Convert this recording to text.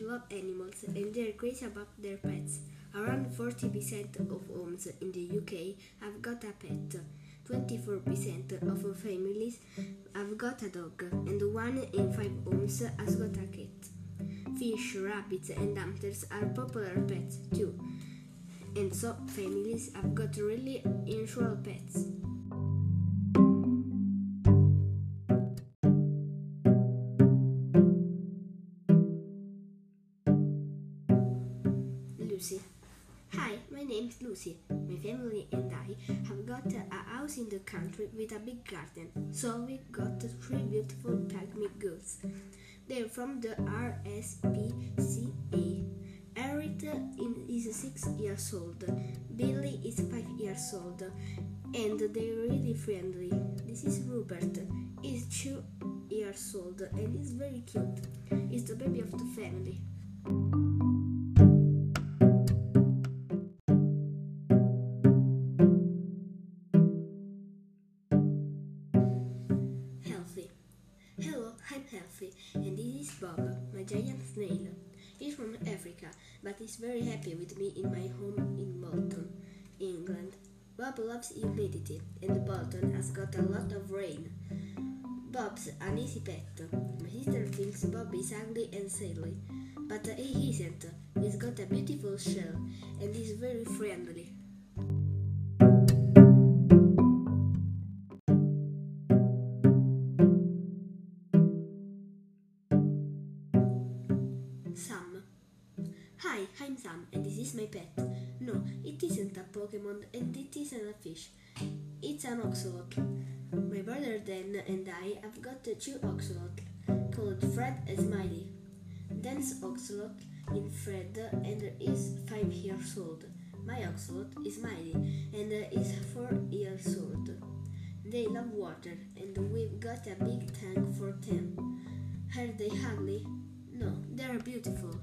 love animals and they're crazy about their pets. Around 40% of homes in the UK have got a pet. 24% of families have got a dog, and one in five homes has got a cat. Fish, rabbits, and hamsters are popular pets too, and so families have got really unusual pets. Lucy. Hi, my name is Lucy. My family and I have got a house in the country with a big garden, so we got three beautiful pygmy goats. They're from the RSPCA. Harriet is six years old, Billy is five years old, and they're really friendly. This is Rupert. He's two years old and he's very cute. He's the baby of the family. And this is Bob, my giant snail. He's from Africa, but he's very happy with me in my home in Bolton, England. Bob loves humidity, and Bolton has got a lot of rain. Bob's an easy pet. My sister thinks Bob is ugly and silly, but he isn't. He's got a beautiful shell, and he's very friendly. Hi, I'm Sam, and this is my pet. No, it isn't a Pokemon, and it isn't a fish. It's an axolotl. My brother Dan and I have got two axolotl called Fred and Smiley. Dan's axolotl is Fred and is five years old. My axolotl is Smiley and is four years old. They love water, and we've got a big tank for them. Are they ugly? No, they're beautiful.